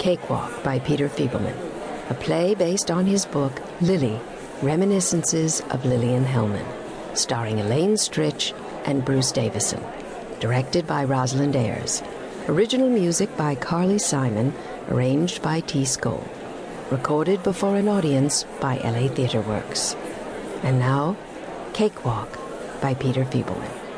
Cakewalk by Peter Feibleman, a play based on his book Lilly Reminiscences of Lillian Hellman, starring Elaine Stritch and Bruce Davison, directed by Rosalind Ayres. Original music by Carly Simon, arranged by T. Skoll. Recorded before an audience by LA Theaterworks, And now, Cakewalk by Peter Feibleman.